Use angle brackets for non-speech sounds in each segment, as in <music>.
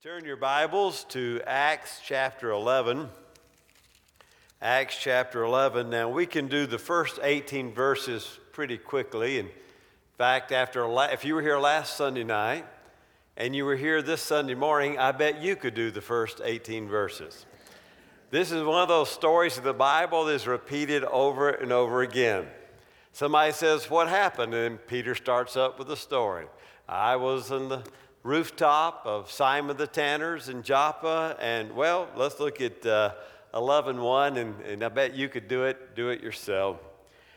Turn your Bibles to Acts chapter 11. Acts chapter 11. Now, we can do the first 18 verses pretty quickly. In fact, after if you were here last Sunday night and you were here this Sunday morning, I bet you could do the first 18 verses. This is one of those stories of the Bible that is repeated over and over again. Somebody says, What happened? And Peter starts up with a story. I was in the rooftop of Simon the Tanner's in Joppa. And well, let's look at uh, 11.1, and, and I bet you could do it, do it yourself.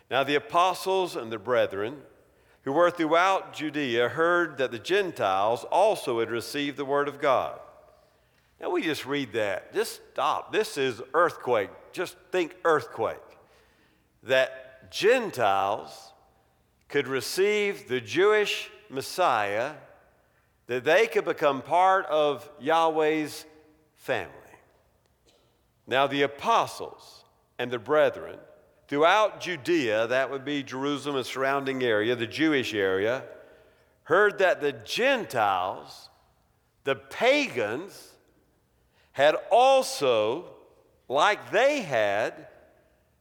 Now the apostles and the brethren who were throughout Judea heard that the Gentiles also had received the word of God. Now we just read that. Just stop. This is earthquake. Just think earthquake. That Gentiles could receive the Jewish Messiah that they could become part of Yahweh's family. Now, the apostles and the brethren throughout Judea, that would be Jerusalem and surrounding area, the Jewish area, heard that the Gentiles, the pagans, had also, like they had,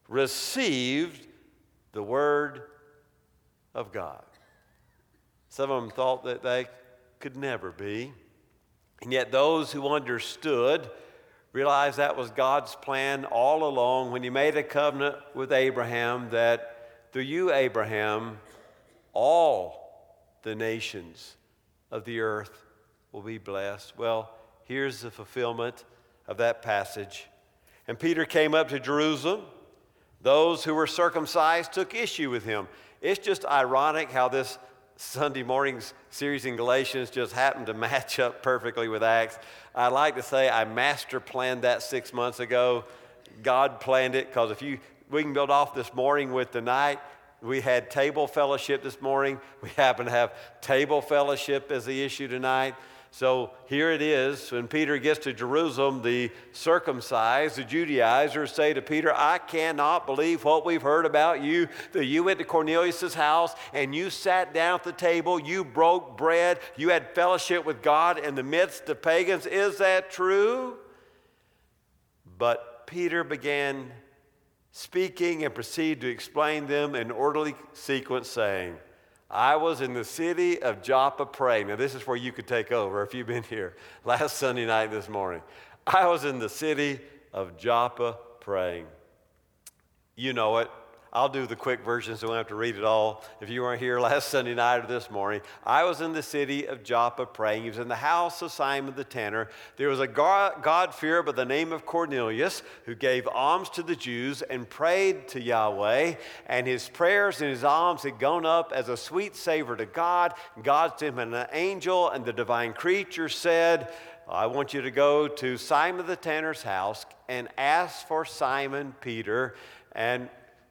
received the word of God. Some of them thought that they could never be. And yet, those who understood realized that was God's plan all along when He made a covenant with Abraham that through you, Abraham, all the nations of the earth will be blessed. Well, here's the fulfillment of that passage. And Peter came up to Jerusalem. Those who were circumcised took issue with him. It's just ironic how this Sunday morning's series in Galatians just happened to <laughs> match up perfectly with Acts. I like to say I master planned that six months ago. God planned it because if you, we can build off this morning with tonight. We had table fellowship this morning. We happen to have table fellowship as the issue tonight. So here it is. When Peter gets to Jerusalem, the circumcised, the Judaizers say to Peter, I cannot believe what we've heard about you. That you went to Cornelius' house and you sat down at the table, you broke bread, you had fellowship with God in the midst of pagans. Is that true? But Peter began speaking and proceeded to explain them in orderly sequence, saying, I was in the city of Joppa praying. Now, this is where you could take over if you've been here <laughs> last Sunday night this morning. I was in the city of Joppa praying. You know it. I'll do the quick version so we don't have to read it all. If you weren't here <laughs> last Sunday night or this morning, I was in the city of Joppa praying. He was in the house of Simon the tanner. There was a God-fearer by the name of Cornelius who gave alms to the Jews and prayed to Yahweh. And his prayers and his alms had gone up as a sweet savor to God. God sent him an angel, and the divine creature said, I want you to go to Simon the tanner's house and ask for Simon Peter. And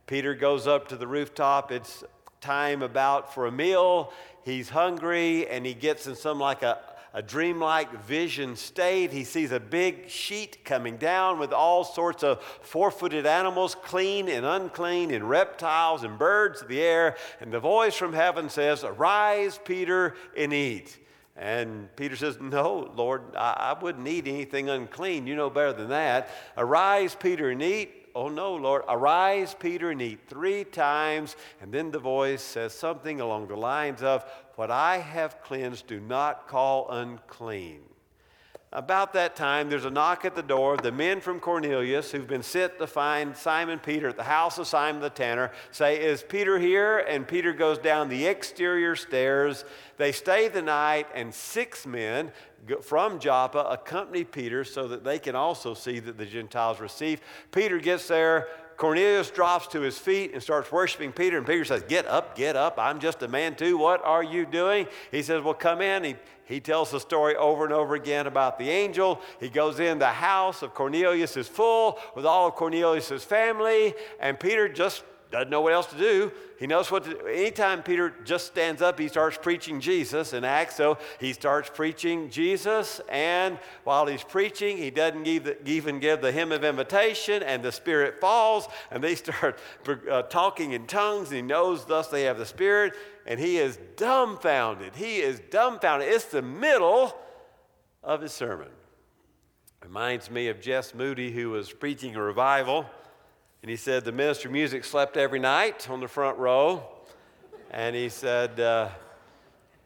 Peter goes up to the rooftop. It's time about for a meal. He's hungry and he gets in some like a, a dreamlike vision state. He sees a big sheet coming down with all sorts of four footed animals, clean and unclean, and reptiles and birds of the air. And the voice from heaven says, Arise, Peter, and eat. And Peter says, No, Lord, I, I wouldn't eat anything unclean. You know better than that. Arise, Peter, and eat. Oh no, Lord, arise, Peter, and eat three times. And then the voice says something along the lines of, What I have cleansed, do not call unclean. About that time, there's a knock at the door. The men from Cornelius, who've been sent to find Simon Peter at the house of Simon the tanner, say, Is Peter here? And Peter goes down the exterior stairs. They stay the night, and six men from Joppa accompany Peter so that they can also see that the Gentiles receive. Peter gets there. Cornelius drops to his feet and starts worshiping Peter. And Peter says, Get up, get up. I'm just a man too. What are you doing? He says, Well, come in. He he tells the story over and over again about the angel. He goes in, the house of Cornelius is full with all of Cornelius' family, and Peter just doesn't know what else to do. He knows what to do. Anytime Peter just stands up, he starts preaching Jesus in Acts. So he starts preaching Jesus, and while he's preaching, he doesn't even give the hymn of invitation, and the Spirit falls, and they <laughs> start uh, talking in tongues, and he knows thus they have the Spirit, and he is dumbfounded. He is dumbfounded. It's the middle of his sermon. Reminds me of Jess Moody, who was preaching a revival. And he said the minister of music slept every night on the front row. And he said uh,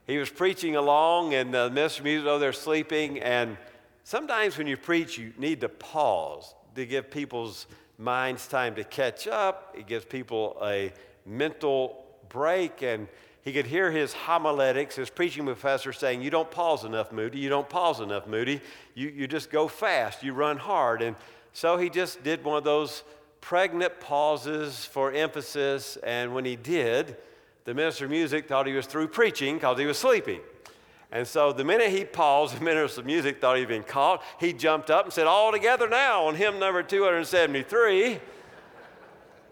he was preaching along, and the minister of music over there sleeping. And sometimes when you preach, you need to pause to give people's minds time to catch up. It gives people a mental break. And he could hear his homiletics, his preaching professor saying, You don't pause enough, Moody. You don't pause enough, Moody. You, you just go fast. You run hard. And so he just did one of those pregnant pauses for emphasis. And when he did, the minister of music thought he was through preaching because he was sleeping. And so the minute he paused, <laughs> the minister of music thought he'd been caught. He jumped up and said, All together now on hymn number 273.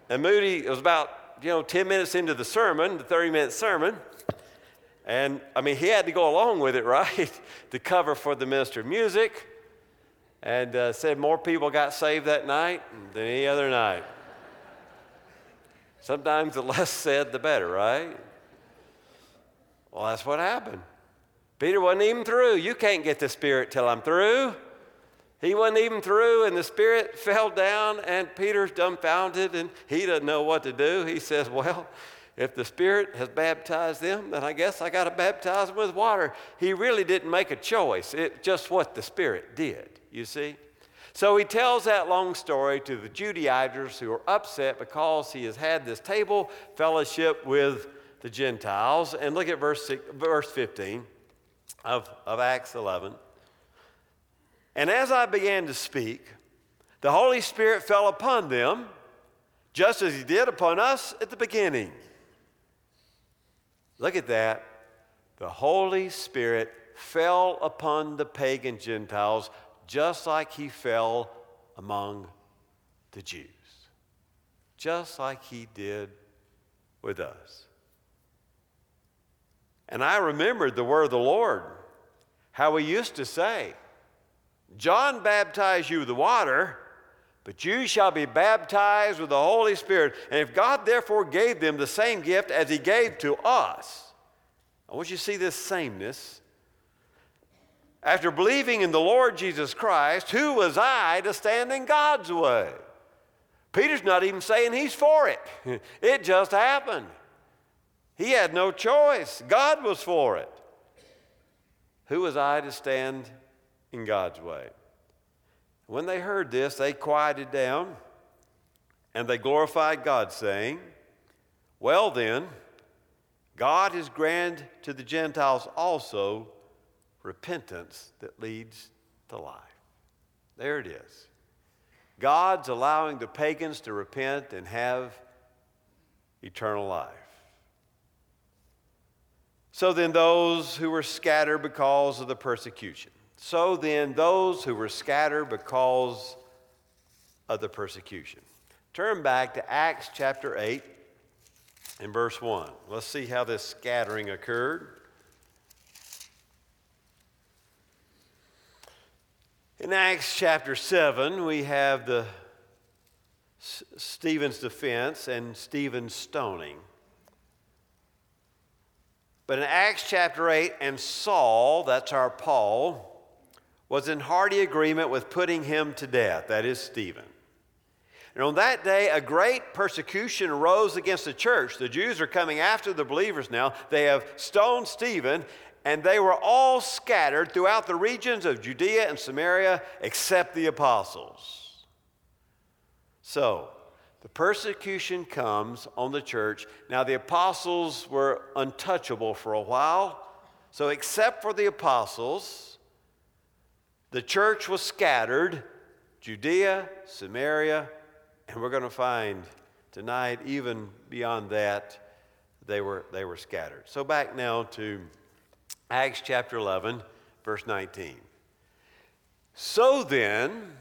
And Moody, was about you know, 10 minutes into the sermon, the 30 minute sermon. And I mean, he had to go along with it, <laughs> right? to cover for the minister of music. And uh, said more people got saved that night than any other night. Sometimes the <laughs> less said, the better, right? Well, that's what happened. Peter wasn't even through. You can't get the Spirit till I'm through. He wasn't even through, and the Spirit <laughs> fell down, and Peter's dumbfounded, and he doesn't know what to do. He says, Well, if the Spirit has baptized them, then I guess I got to baptize them with water. He really didn't make a choice. It's just what the Spirit did, you see? So he tells that long story to the Judaizers who are upset because he has had this table fellowship with the Gentiles. And look at verse, six, verse 15 of, of Acts 11. And as I began to speak, the Holy Spirit fell upon them, just as He did upon us at the beginning. Look at that. The Holy Spirit fell upon the pagan Gentiles just like He fell among the Jews, just like He did with us. And I remembered the word of the Lord, how He used to say, John baptized you with water, but you shall be baptized with the Holy Spirit. And if God therefore gave them the same gift as He gave to us, I want you to see this sameness. After believing in the Lord Jesus Christ, who was I to stand in God's way? Peter's not even saying he's for it. <laughs> It just happened. He had no choice. God was for it. Who was I to stand in God's way. When they heard this, they quieted down and they glorified God, saying, Well, then, God has granted to the Gentiles also repentance that leads to life. There it is. God's allowing the pagans to repent and have eternal life. So then, those who were scattered because of the persecution. So then, those who were scattered because of the persecution. Turn back to Acts chapter 8 and verse 1. Let's see how this scattering occurred. In Acts chapter 7, we have the Stephen's defense and Stephen's stoning. But in Acts chapter 8, and Saul, that's our Paul, was in hearty agreement with putting him to death, that is, Stephen. And on that day, a great persecution arose against the church. The Jews are coming after the believers now. They have stoned Stephen, and they were all scattered throughout the regions of Judea and Samaria except the apostles. So, the persecution comes on the church. Now, the apostles were untouchable for a while. So, except for the apostles, the church was scattered Judea, Samaria, and we're going to find tonight, even beyond that, they were, they were scattered. So back now to Acts chapter 11, verse 19. So then,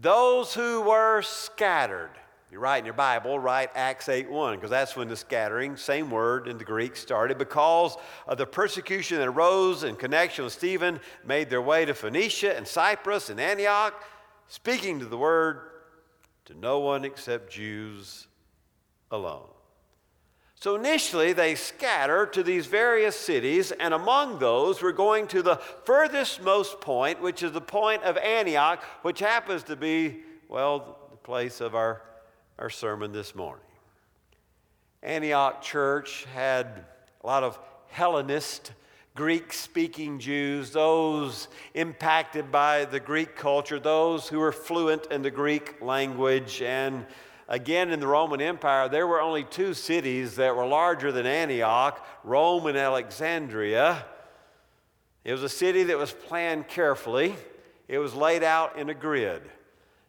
those who were scattered, you write in your Bible, write Acts 8 1, because that's when the scattering, same word in the Greek, started. Because of the persecution that arose in connection with Stephen, made their way to Phoenicia and Cyprus and Antioch, speaking to the word to no one except Jews alone. So initially, they scatter to these various cities, and among those, we're going to the furthest most point, which is the point of Antioch, which happens to be, well, the place of our, our sermon this morning. Antioch Church had a lot of Hellenist, Greek speaking Jews, those impacted by the Greek culture, those who were fluent in the Greek language. And again, in the Roman Empire, there were only two cities that were larger than Antioch Rome and Alexandria. It was a city that was planned carefully, it was laid out in a grid.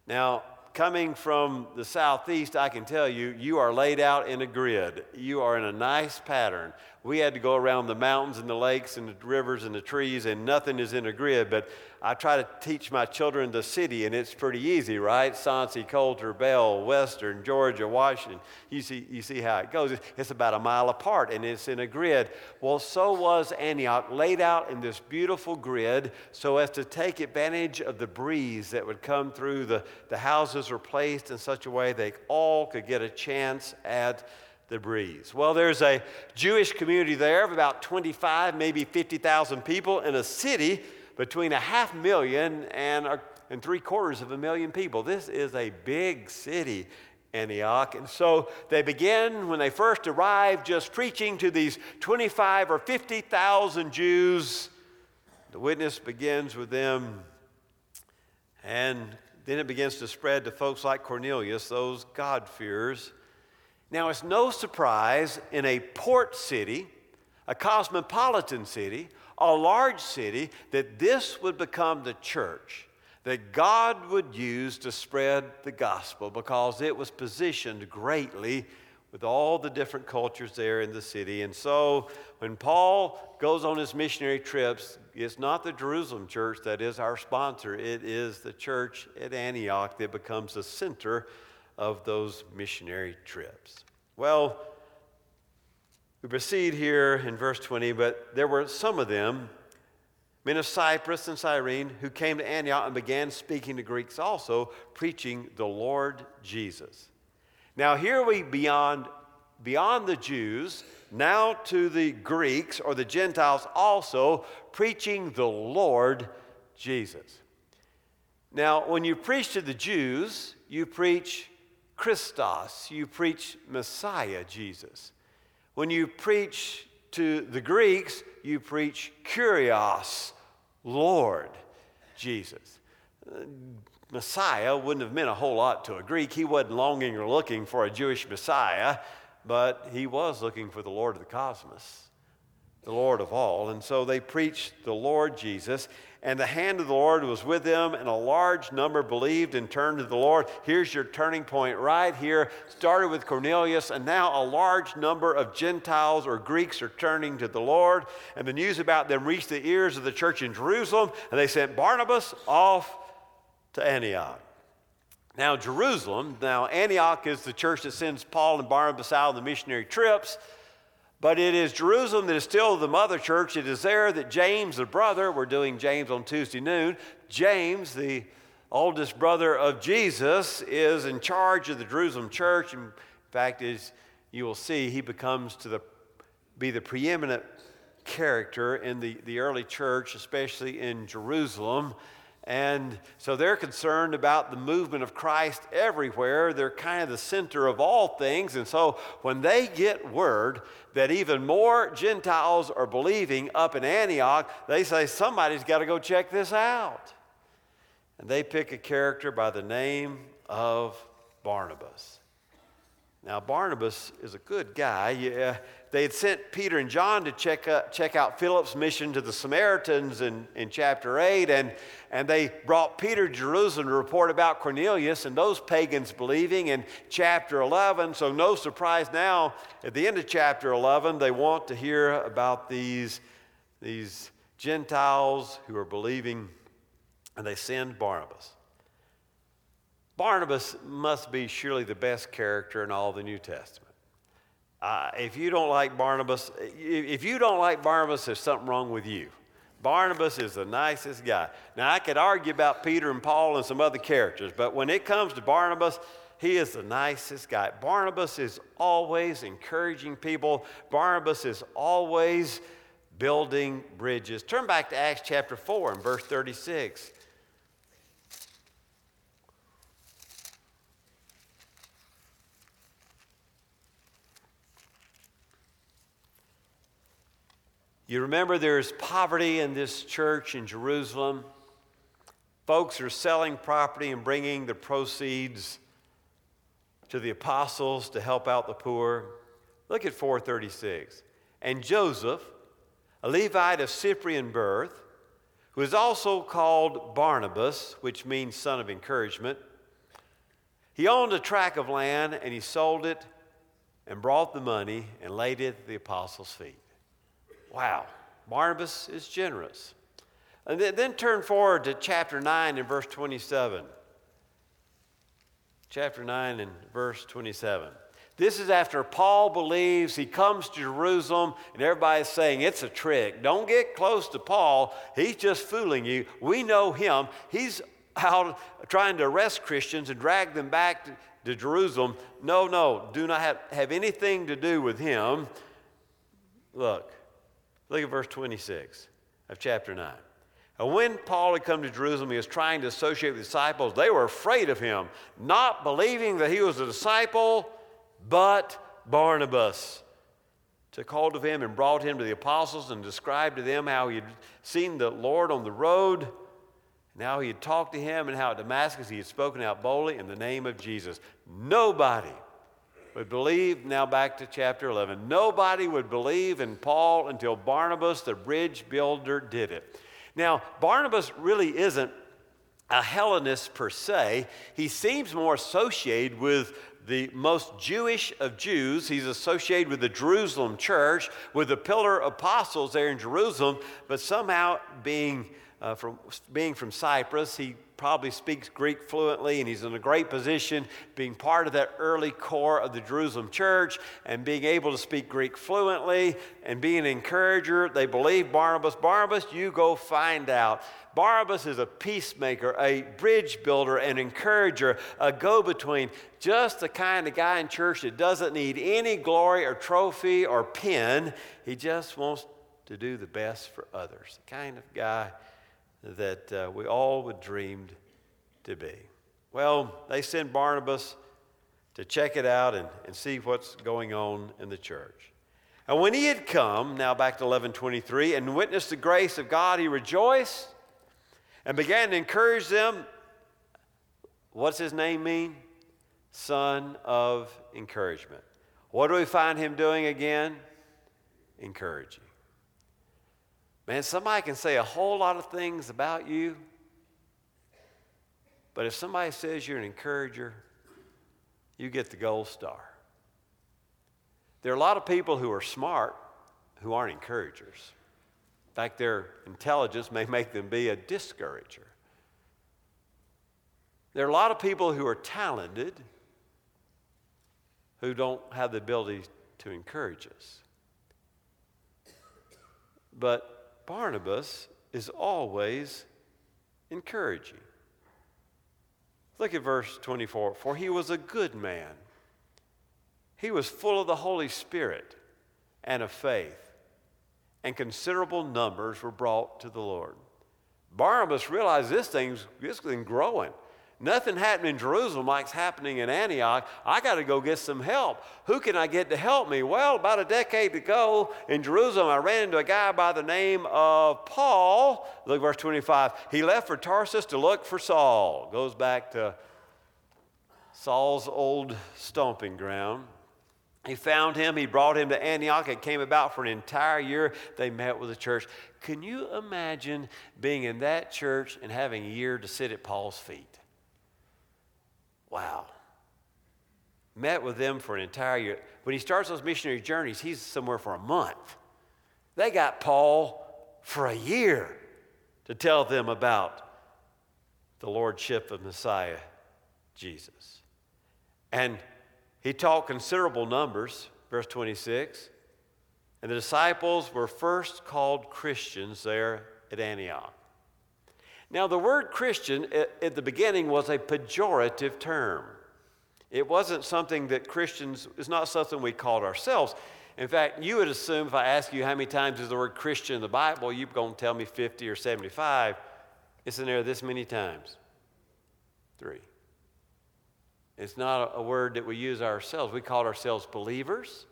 Now, coming from the southeast, I can tell you, you are laid out in a grid. You are in a nice pattern. We had to go around the mountains and the lakes and the rivers and the trees, and nothing is in a grid. But I try to teach my children the city, and it's pretty easy, right? Soncy, Coulter, Bell, Western, Georgia, Washington. You see, you see how it goes. It's about a mile apart, and it's in a grid. Well, so was Antioch, laid out in this beautiful grid so as to take advantage of the breeze that would come through. The, the houses were placed in such a way they all could get a chance at the breeze. Well, there's a Jewish community there of about 25, maybe 50,000 people in a city between a half million and, a, and three quarters of a million people. This is a big city, Antioch. And so they begin, when they first arrive, just preaching to these 25 or 50,000 Jews. The witness begins with them, and then it begins to spread to folks like Cornelius, those God-fearers. Now, it's no surprise in a port city, a cosmopolitan city, a large city, that this would become the church that God would use to spread the gospel because it was positioned greatly with all the different cultures there in the city. And so when Paul goes on his missionary trips, it's not the Jerusalem church that is our sponsor, it is the church at Antioch that becomes the center of those missionary trips. Well, we proceed here in verse 20, but there were some of them, men of Cyprus and Cyrene, who came to Antioch and began speaking to Greeks also, preaching the Lord Jesus. Now, here we beyond, beyond the Jews, now to the Greeks or the Gentiles also, preaching the Lord Jesus. Now, when you preach to the Jews, you preach Christos, you preach Messiah Jesus. When you preach to the Greeks, you preach Kurios, Lord Jesus. Messiah wouldn't have meant a whole lot to a Greek. He wasn't longing or looking for a Jewish Messiah, but he was looking for the Lord of the cosmos, the Lord of all. And so they preached the Lord Jesus. And the hand of the Lord was with them, and a large number believed and turned to the Lord. Here's your turning point right here. Started with Cornelius, and now a large number of Gentiles or Greeks are turning to the Lord. And the news about them reached the ears of the church in Jerusalem, and they sent Barnabas off to Antioch. Now, Jerusalem, now Antioch is the church that sends Paul and Barnabas out on the missionary trips. But it is Jerusalem that is still the mother church. It is there that James, the brother, we're doing James on Tuesday noon. James, the oldest brother of Jesus, is in charge of the Jerusalem church. In fact, as you will see, he becomes to the, be the preeminent character in the, the early church, especially in Jerusalem. And so they're concerned about the movement of Christ everywhere. They're kind of the center of all things. And so when they get word that even more Gentiles are believing up in Antioch, they say, somebody's got to go check this out. And they pick a character by the name of Barnabas. Now, Barnabas is a good guy. Yeah, they had sent Peter and John to check, uh, check out Philip's mission to the Samaritans in, in chapter 8, and, and they brought Peter to Jerusalem to report about Cornelius and those pagans believing in chapter 11. So, no surprise now, at the end of chapter 11, they want to hear about these, these Gentiles who are believing, and they send Barnabas. Barnabas must be surely the best character in all the New Testament. Uh, if you don't like Barnabas, if you don't like Barnabas, there's something wrong with you. Barnabas is the nicest guy. Now, I could argue about Peter and Paul and some other characters, but when it comes to Barnabas, he is the nicest guy. Barnabas is always encouraging people, Barnabas is always building bridges. Turn back to Acts chapter 4 and verse 36. You remember there's poverty in this church in Jerusalem. Folks are selling property and bringing the proceeds to the apostles to help out the poor. Look at 436. And Joseph, a Levite of Cyprian birth, who is also called Barnabas, which means son of encouragement, he owned a tract of land and he sold it and brought the money and laid it at the apostles' feet. Wow, Barnabas is generous. And then turn forward to chapter 9 and verse 27. Chapter 9 and verse 27. This is after Paul believes he comes to Jerusalem and everybody's saying it's a trick. Don't get close to Paul. He's just fooling you. We know him. He's out trying to arrest Christians and drag them back to, to Jerusalem. No, no, do not have, have anything to do with him. Look, Look at verse 26 of chapter 9. And when Paul had come to Jerusalem, he was trying to associate with the disciples. They were afraid of him, not believing that he was a disciple, but Barnabas took hold of him and brought him to the apostles and described to them how he had seen the Lord on the road, and how he had talked to him, and how at Damascus he had spoken out boldly in the name of Jesus. Nobody would believe, now back to chapter 11, nobody would believe in Paul until Barnabas, the bridge builder, did it. Now, Barnabas really isn't a Hellenist per se. He seems more associated with the most Jewish of Jews. He's associated with the Jerusalem church, with the pillar apostles there in Jerusalem, but somehow being, uh, from, being from Cyprus, he probably speaks Greek fluently and he's in a great position being part of that early core of the Jerusalem church and being able to speak Greek fluently and being an encourager. They believe Barnabas. Barnabas, you go find out. Barnabas is a peacemaker, a bridge builder, an encourager, a go between, just the kind of guy in church that doesn't need any glory or trophy or pin. He just wants to do the best for others. The kind of guy that uh, we all would dreamed to be. Well, they sent Barnabas to check it out and, and see what's going on in the church. And when he had come, now back to 1123, and witnessed the grace of God, he rejoiced and began to encourage them. What's his name mean? Son of encouragement. What do we find him doing again? Encouraging. Man, somebody can say a whole lot of things about you, but if somebody says you're an encourager, you get the gold star. There are a lot of people who are smart who aren't encouragers. In fact, their intelligence may make them be a discourager. There are a lot of people who are talented who don't have the ability to encourage us. But Barnabas is always encouraging. Look at verse 24. For he was a good man. He was full of the Holy Spirit and of faith, and considerable numbers were brought to the Lord. Barnabas realized this thing's, this thing growing. Nothing happened in Jerusalem like's happening in Antioch. I got to go get some help. Who can I get to help me? Well, about a decade ago in Jerusalem, I ran into a guy by the name of Paul. Look, verse 25. He left for Tarsus to look for Saul. Goes back to Saul's old stomping ground. He found him, he brought him to Antioch. It came about for an entire year. They met with the church. Can you imagine being in that church and having a year to sit at Paul's feet? Wow. Met with them for an entire year. When he starts those missionary journeys, he's somewhere for a month. They got Paul for a year to tell them about the lordship of Messiah Jesus. And he taught considerable numbers, verse 26. And the disciples were first called Christians there at Antioch. Now, the word Christian at, the beginning was a pejorative term. It wasn't something that Christians, it's not something we called ourselves. In fact, you would assume if I ask you how many times is the word Christian in the Bible, you're going to tell me 50 or 75. It's in there this many times. Three. It's not a word that we use ourselves. We called ourselves believers,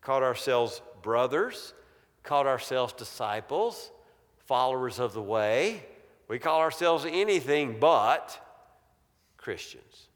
called ourselves brothers, called ourselves disciples, followers of the way. We call ourselves anything but Christians.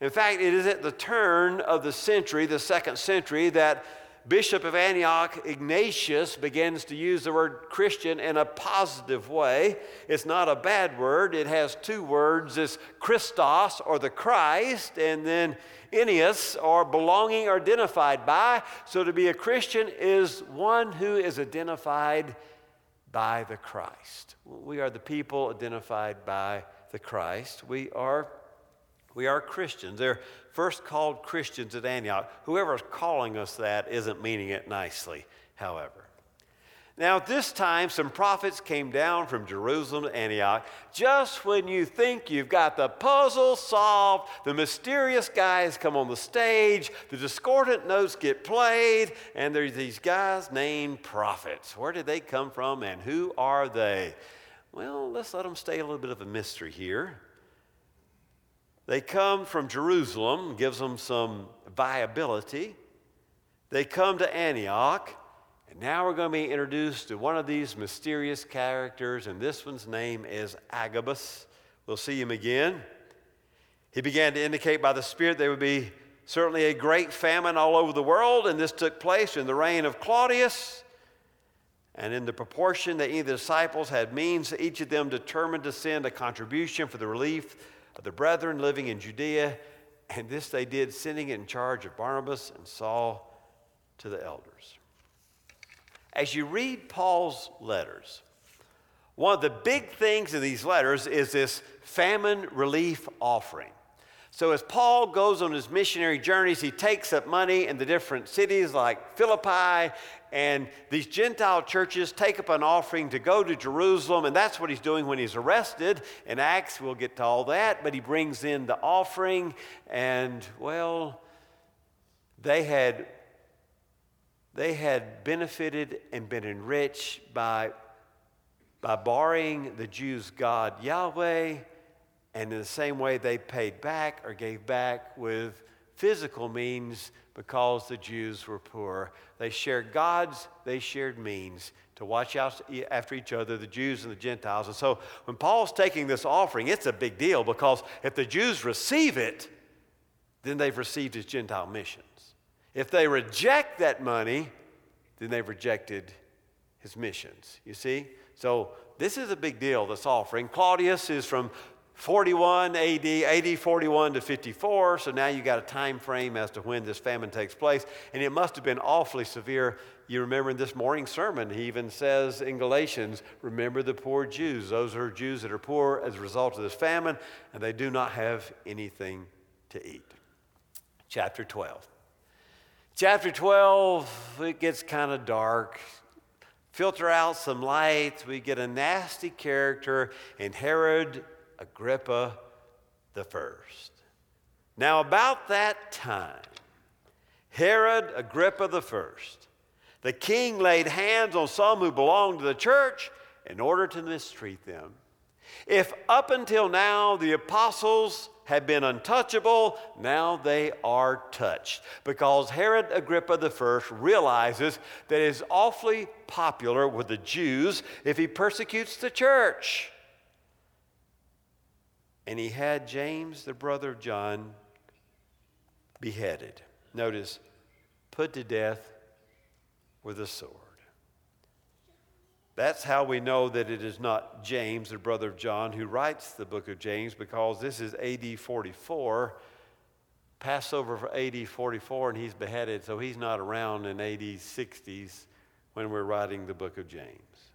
In fact, it is at the turn of the century, the second century, that Bishop of Antioch, Ignatius, begins to use the word Christian in a positive way. It's not a bad word, it has two words it's Christos or the Christ, and then Ennius or belonging or identified by. So to be a Christian is one who is identified by the Christ. We are the people identified by the Christ. We are we are Christians. They're first called Christians at Antioch. Whoever's calling us that isn't meaning it nicely, however. Now, at this time, some prophets came down from Jerusalem to Antioch. Just when you think you've got the puzzle solved, the mysterious guys come on the stage, the discordant notes get played, and there's these guys named prophets. Where did they come from and who are they? Well, let's let them stay a little bit of a mystery here. They come from Jerusalem, gives them some viability. They come to Antioch, and now we're going to be introduced to one of these mysterious characters, and this one's name is Agabus. We'll see him again. He began to indicate by the Spirit there would be certainly a great famine all over the world, and this took place in the reign of Claudius. And in the proportion that any of the disciples had means, each of them determined to send a contribution for the relief of the brethren living in Judea, and this they did, sending in charge of Barnabas and Saul to the elders. As you read Paul's letters, one of the big things in these letters is this famine relief offering. So, as Paul goes on his missionary journeys, he takes up money in the different cities like Philippi and these Gentile churches take up an offering to go to Jerusalem, and that's what he's doing when he's arrested. In Acts, we'll get to all that, but he brings in the offering, and well, they had they had benefited and been enriched by by borrowing the Jews' God Yahweh, and in the same way they paid back or gave back with physical means because the Jews were poor. They shared gods, they shared means to watch out after each other, the Jews and the Gentiles. And so when Paul's taking this offering, it's a big deal because if the Jews receive it, then they've received his Gentile missions. If they reject that money, then they've rejected his missions. You see? So this is a big deal, this offering. Claudius is from 41 AD, AD 41 to 54. So now you got a time frame as to when this famine takes place. And it must have been awfully severe. You remember in this morning sermon, he even says in Galatians, remember the poor Jews. Those are Jews that are poor as a result of this famine, and they do not have anything to eat. Chapter 12. Chapter 12, it gets kind of dark. Filter out some lights. We get a nasty character in Herod Agrippa the first. Now, about that time, Herod Agrippa the first, the king laid hands on some who belonged to the church in order to mistreat them. If up until now the apostles had been untouchable, now they are touched. Because Herod Agrippa I realizes that it is awfully popular with the Jews if he persecutes the church and he had James, the brother of John, beheaded. Notice, put to death with a sword. That's how we know that it is not James, the brother of John, who writes the book of James, because this is AD 44, Passover for AD 44, and he's beheaded, so he's not around in AD 60s when we're writing the book of James.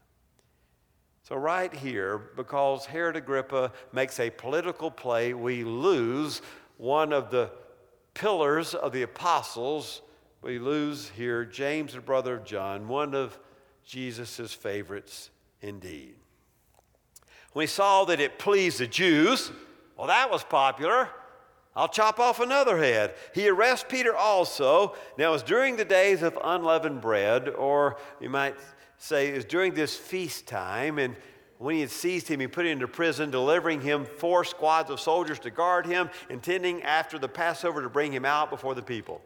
So, right here, because Herod Agrippa makes a political play, we lose one of the pillars of the apostles. We lose here James, the brother of John, one of Jesus' favorites indeed. We saw that it pleased the Jews. Well, that was popular. I'll chop off another head. He arrests Peter also. Now, it was during the days of unleavened bread, or you might say it was during this feast time. And when he had seized him, he put him into prison, delivering him four squads of soldiers to guard him, intending after the Passover to bring him out before the people.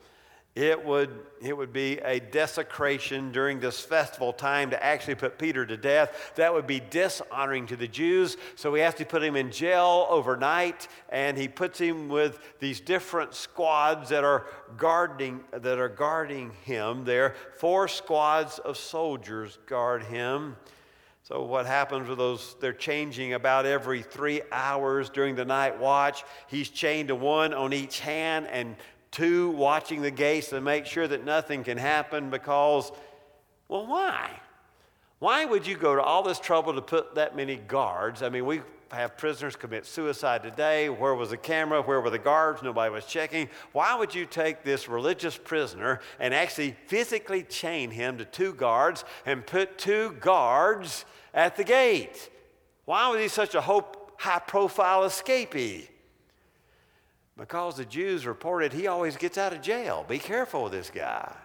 It would, it would be a desecration during this festival time to actually put Peter to death. That would be dishonoring to the Jews. So he has to put him in jail overnight, and he puts him with these different squads that are guarding, that are guarding him there. Four squads of soldiers guard him. So, what happens with those? They're changing about every three hours during the night watch. He's chained to one on each hand and Two, watching the gates to make sure that nothing can happen because, well, why? Why would you go to all this trouble to put that many guards? I mean, we have prisoners commit suicide today. Where was the camera? Where were the guards? Nobody was checking. Why would you take this religious prisoner and actually physically chain him to two guards and put two guards at the gate? Why was he such a high profile escapee? Because the Jews reported he always gets out of jail. Be careful with this guy.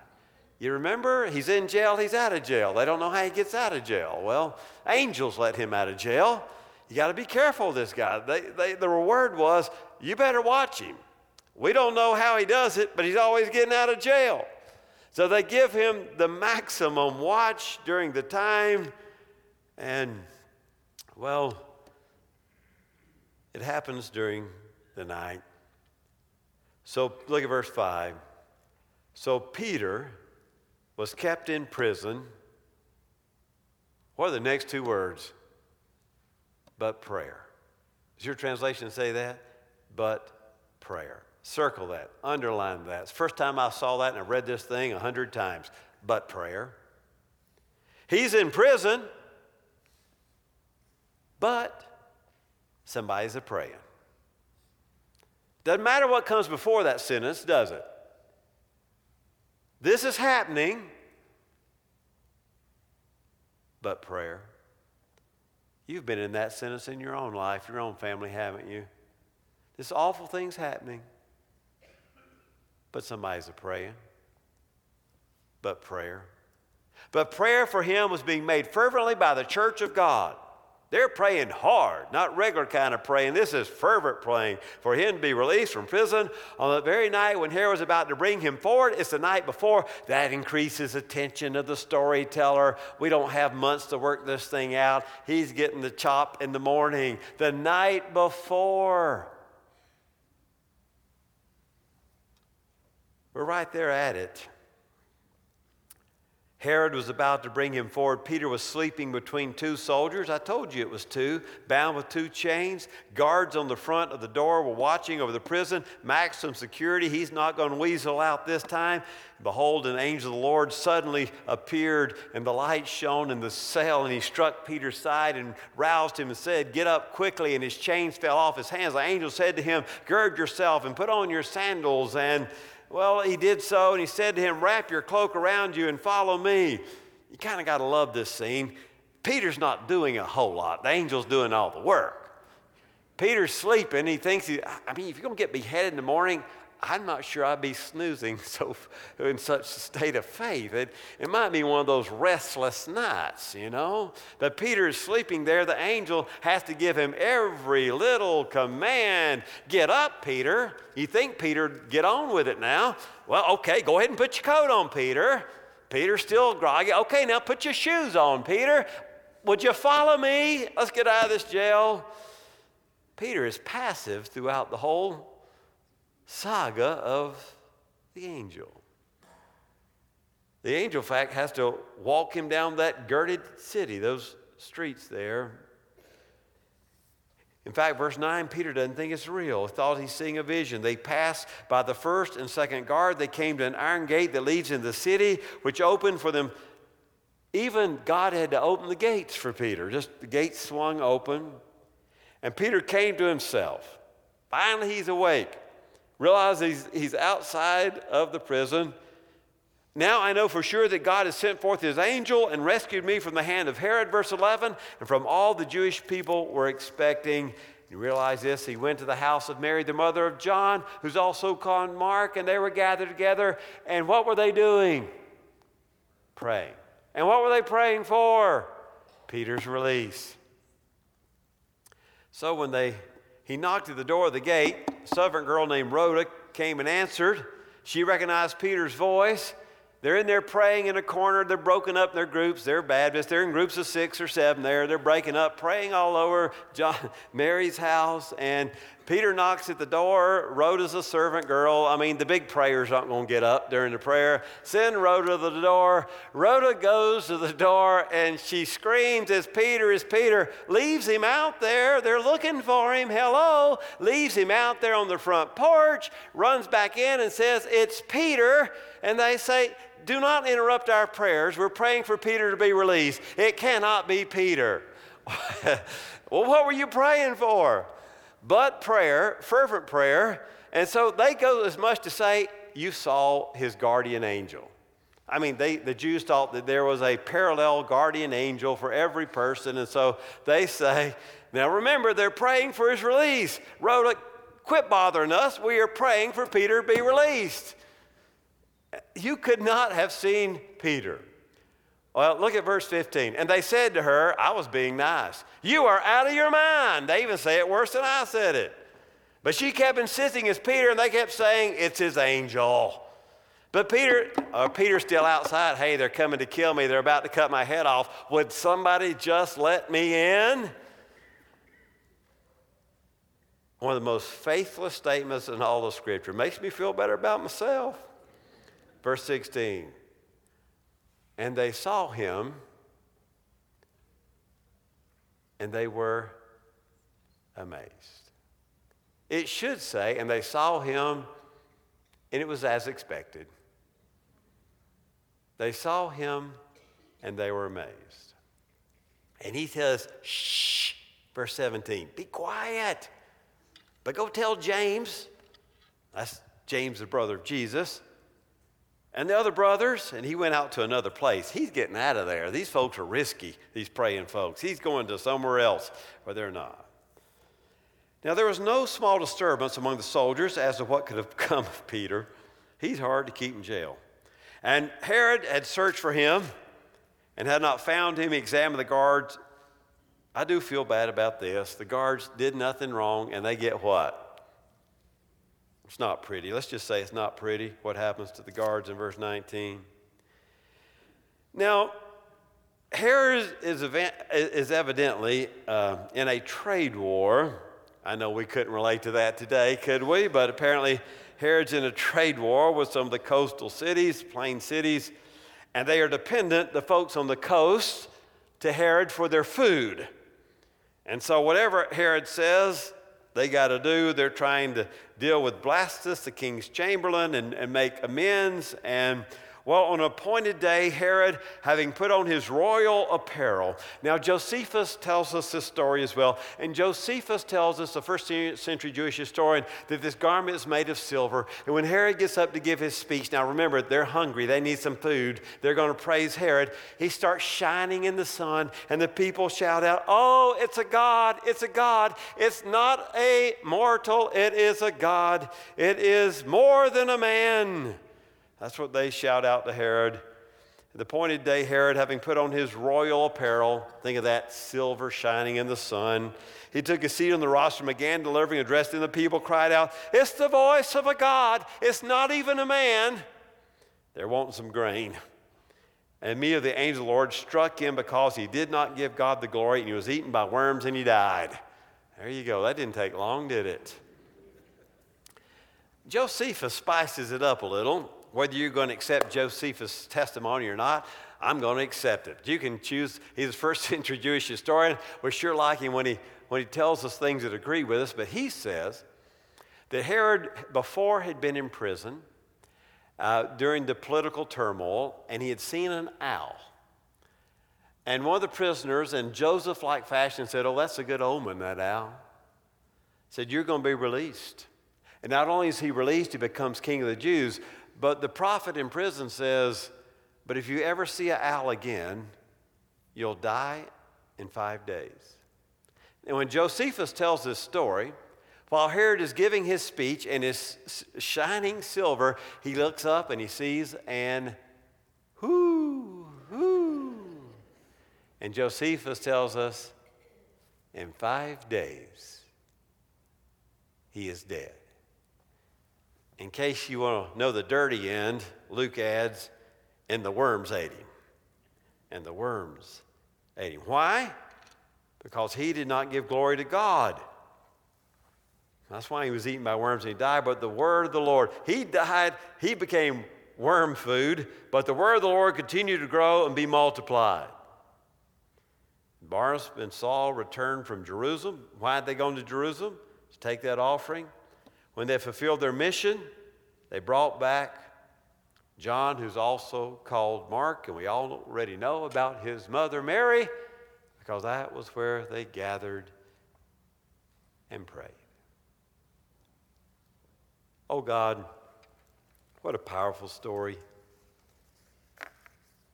You remember? He's in jail, he's out of jail. They don't know how he gets out of jail. Well, angels let him out of jail. You got to be careful with this guy. They, they, the word was, you better watch him. We don't know how he does it, but he's always getting out of jail. So they give him the maximum watch during the time, and, well, it happens during the night. So look at verse 5. So Peter was kept in prison. What are the next two words? But prayer. Does your translation say that? But prayer. Circle that, underline that. It's the first time I saw that and I read this thing a hundred times. But prayer. He's in prison, but somebody's a praying. Doesn't matter what comes before that sentence, does it? This is happening, but prayer. You've been in that sentence in your own life, your own family, haven't you? This awful thing's happening, but somebody's a praying. But prayer. But prayer for him was being made fervently by the church of God. They're praying hard, not regular kind of praying. This is fervent praying for him to be released from prison on the very night when Herod was about to bring him forward. It's the night before. That increases attention of the storyteller. We don't have months to work this thing out. He's getting the chop in the morning, the night before. We're right there at it. Herod was about to bring him forward. Peter was sleeping between two soldiers. I told you it was two, bound with two chains. Guards on the front of the door were watching over the prison, maximum security. He's not going to weasel out this time. Behold, an angel of the Lord suddenly appeared, and the light shone in the cell, and he struck Peter's side and roused him and said, Get up quickly. And his chains fell off his hands. The angel said to him, Gird yourself and put on your sandals. And well, he did so, and he said to him, Wrap your cloak around you and follow me. You kind of got to love this scene. Peter's not doing a whole lot, the angel's doing all the work. Peter's sleeping. He thinks, he, I mean, if you're going to get beheaded in the morning, I'm not sure I'd be snoozing <laughs> so in such a state of faith. It, it might be one of those restless nights, you know. But Peter is sleeping there. The angel has to give him every little command. Get up, Peter. You think Peter, get on with it now. Well, okay, go ahead and put your coat on, Peter. Peter's still groggy. Okay, now put your shoes on, Peter. Would you follow me? Let's get out of this jail. Peter is passive throughout the whole saga of the angel. The angel, fact, has to walk him down that girded city, those streets there. In fact, verse 9, Peter doesn't think it's real. He thought he's seeing a vision. They passed by the first and second guard. They came to an iron gate that leads into the city, which opened for them. Even God had to open the gates for Peter. Just the gates swung open. And Peter came to himself. Finally, he's awake realizes he's, he's outside of the prison. Now I know for sure that God has sent forth his angel and rescued me from the hand of Herod, verse 11, and from all the Jewish people were expecting You realize this? He went to the house of Mary, the mother of John, who's also called Mark, and they were gathered together. And what were they doing? Praying. And what were they praying for? Peter's release. So when they he knocked at the door of the gate, a servant girl named Rhoda came and answered. She recognized Peter's voice they're in there praying in a corner. They're broken up in their groups. They're Baptists. They're in groups of six or seven there. They're breaking up, praying all over John, <laughs> Mary's house. And Peter knocks at the door. Rhoda's a servant girl. I mean, the big prayers aren't going to get up during the prayer. Send Rhoda to the door. Rhoda goes to the door and she screams as Peter is Peter, leaves him out there. They're looking for him. Hello. Leaves him out there on the front porch, runs back in and says, It's Peter. And they say, do not interrupt our prayers. We're praying for Peter to be released. It cannot be Peter. <laughs> well, what were you praying for? But prayer, fervent prayer. And so they go as much to say, You saw his guardian angel. I mean, they, the Jews thought that there was a parallel guardian angel for every person. And so they say, Now remember, they're praying for his release. Rhoda, quit bothering us. We are praying for Peter to be released you could not have seen Peter. Well, look at verse 15. And they said to her, I was being nice. You are out of your mind. They even say it worse than I said it. But she kept insisting it's Peter, and they kept saying, It's his angel. But Peter, uh, Peter's still outside. Hey, they're coming to kill me. They're about to cut my head off. Would somebody just let me in? One of the most faithless statements in all of Scripture. Makes me feel better about myself. Verse 16. And they saw him, and they were amazed. It should say, and they saw him, and it was as expected. They saw him, and they were amazed. And he says, shh, verse 17, be quiet. But go tell James, that's James, the brother of Jesus, and the other brothers, and he went out to another place. He's getting out of there. These folks are risky, these praying folks. He's going to somewhere else where they're not. Now, there was no small disturbance among the soldiers as to what could have <laughs> come of Peter. He's hard to keep in jail. And Herod had searched for him and had not found him. He examined the guards. I do feel bad about this. The guards did nothing wrong, and they get what? It's not pretty. Let's just say it's not pretty what happens to the guards in verse 19. Now, Herod is, is evidently uh, in a trade war. I know we couldn't relate to that today, could we? But apparently, Herod's in a trade war with some of the coastal cities, plain cities, and they are dependent, the folks on the coast, to Herod for their food. And so, whatever Herod says, they got to do. They're trying to deal with Blastus, the king's chamberlain, and, and make amends. And well, on an appointed day, Herod, having put on his royal apparel. Now, Josephus tells us this story as well. And Josephus tells us, the first century Jewish historian, that this garment is made of silver. And when Herod gets up to give his speech, now remember, they're hungry, they need some food. They're going to praise Herod. He starts shining in the sun, and the people shout out, Oh, it's a God, it's a God. It's not a mortal, it is a God. It is more than a man. That's what they shout out to Herod. The appointed day, Herod, having put on his royal apparel, think of that silver shining in the sun, he took a seat on the rostrum, began delivering a address, and the people cried out, It's the voice of a God. It's not even a man. They're wanting some grain. And me of the angel of the Lord struck him because he did not give God the glory, and he was eaten by worms and he died. There you go. That didn't take long, did it? Josephus spices it up a little whether you're going to accept Josephus' testimony or not, I'm going to accept it. You can choose, he's the first century Jewish historian. We sure like him when he, when he tells us things that agree with us, but he says that Herod before had been in prison uh, during the political turmoil, and he had seen an owl. And one of the prisoners, in Joseph like fashion, said, Oh, that's a good omen, that owl. Said, You're going to be released. And not only is he released, he becomes king of the Jews, but the prophet in prison says, But if you ever see an owl again, you'll die in five days. And when Josephus tells this story, while Herod is giving his speech and is shining silver, he looks up and he sees an whoo, whoo. And Josephus tells us in five days he is dead. In case you want to know the dirty end, Luke adds, and the worms ate him. And the worms ate him. Why? Because he did not give glory to God. That's why he was eaten by worms and he died. But the word of the Lord, he died, he became worm food, but the word of the Lord continued to grow and be multiplied. Barnabas and Saul returned from Jerusalem. Why had they gone to Jerusalem? To take that offering. When they fulfilled their mission, they brought back John, who's also called Mark, and we already know about his mother Mary, because that was where they gathered and prayed. Oh God, what a powerful story.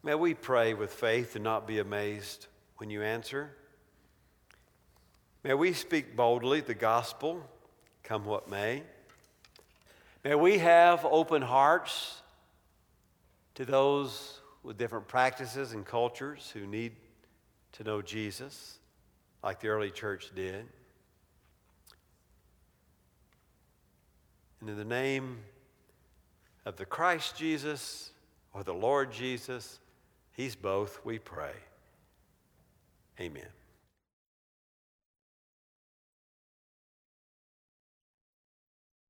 May we pray with faith and not be amazed when you answer. May we speak boldly the gospel, come what may. May we have open hearts to those with different practices and cultures who need to know Jesus, like the early church did. And in the name of the Christ Jesus or the Lord Jesus, He's both, we pray. Amen.